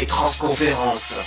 des transconférences.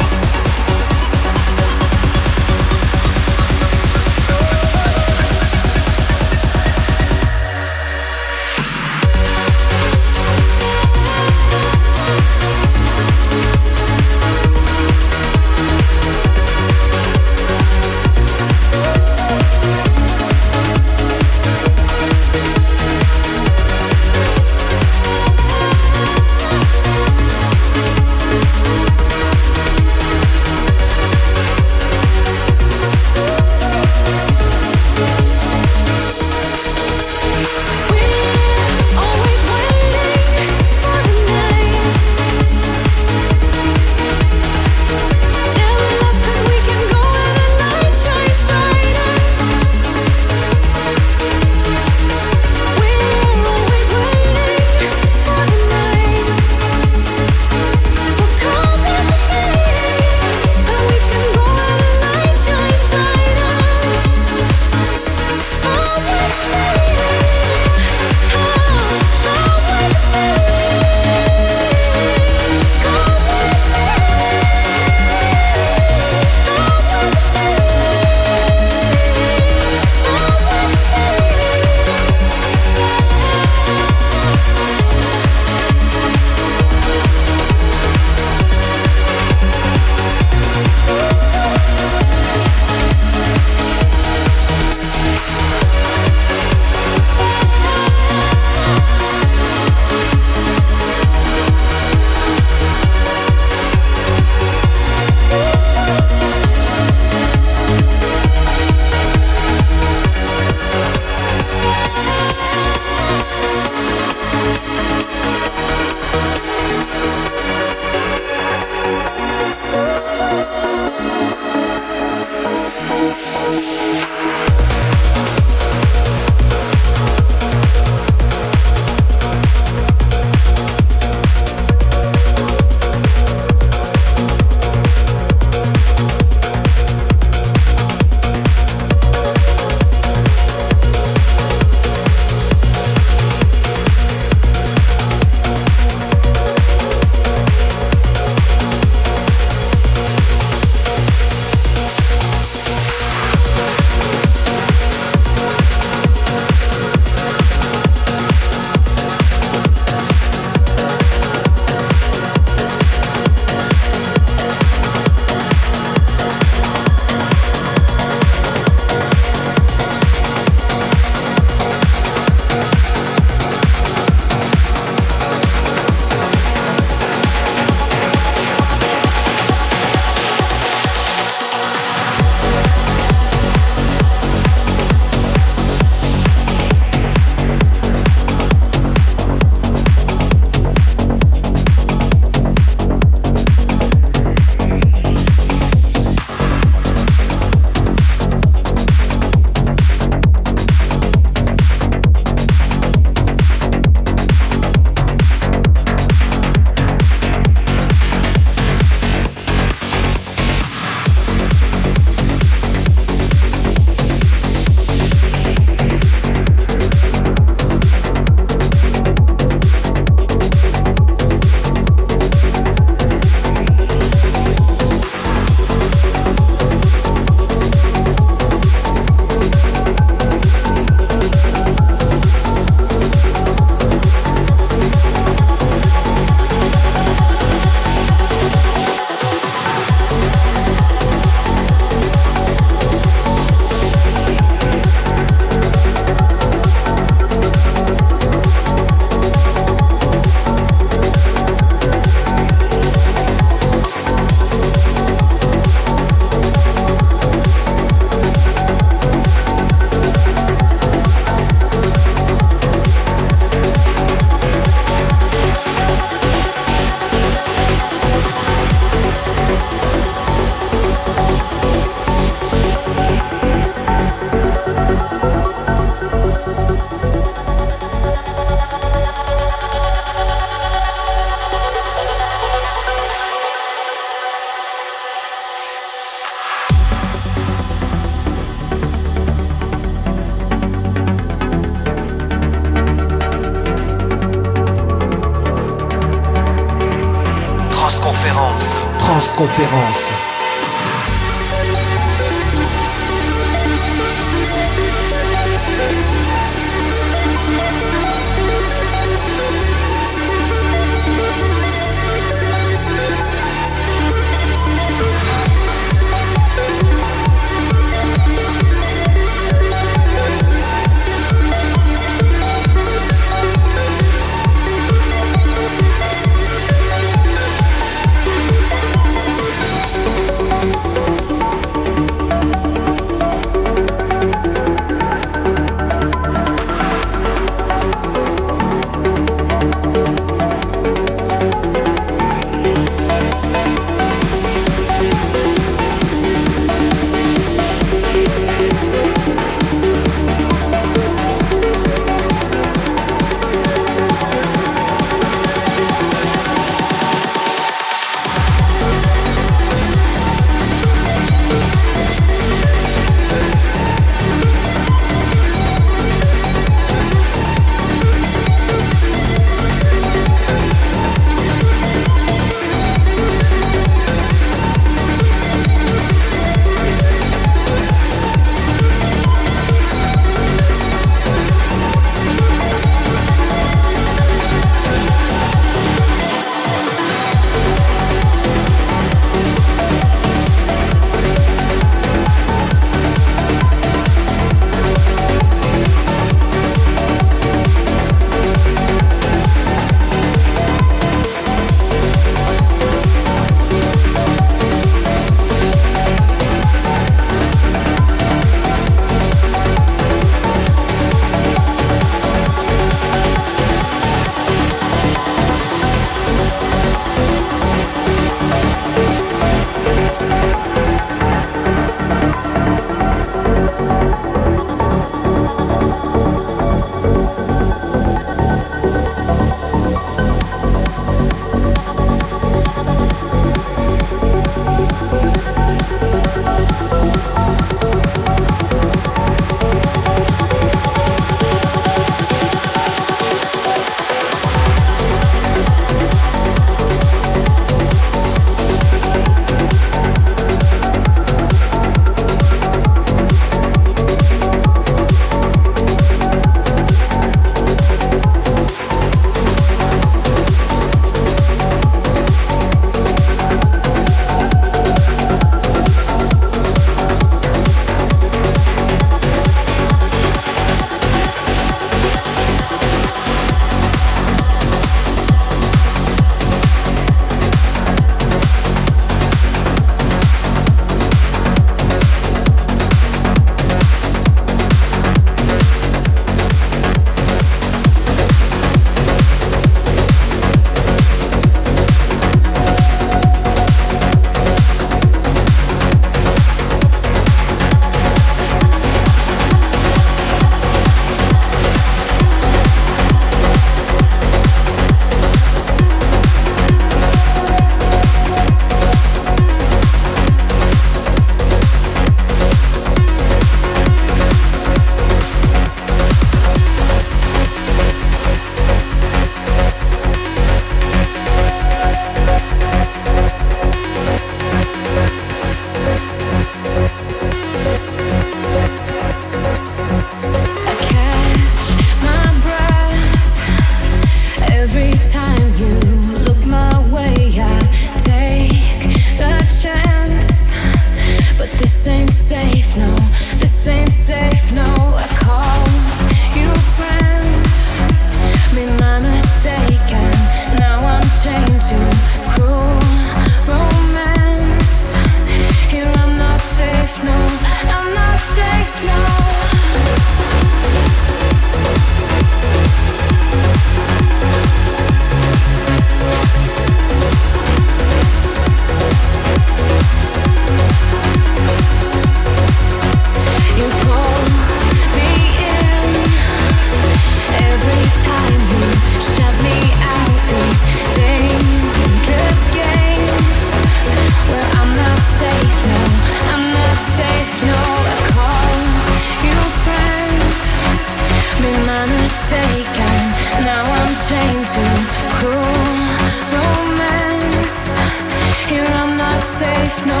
Safe, no,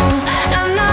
I'm not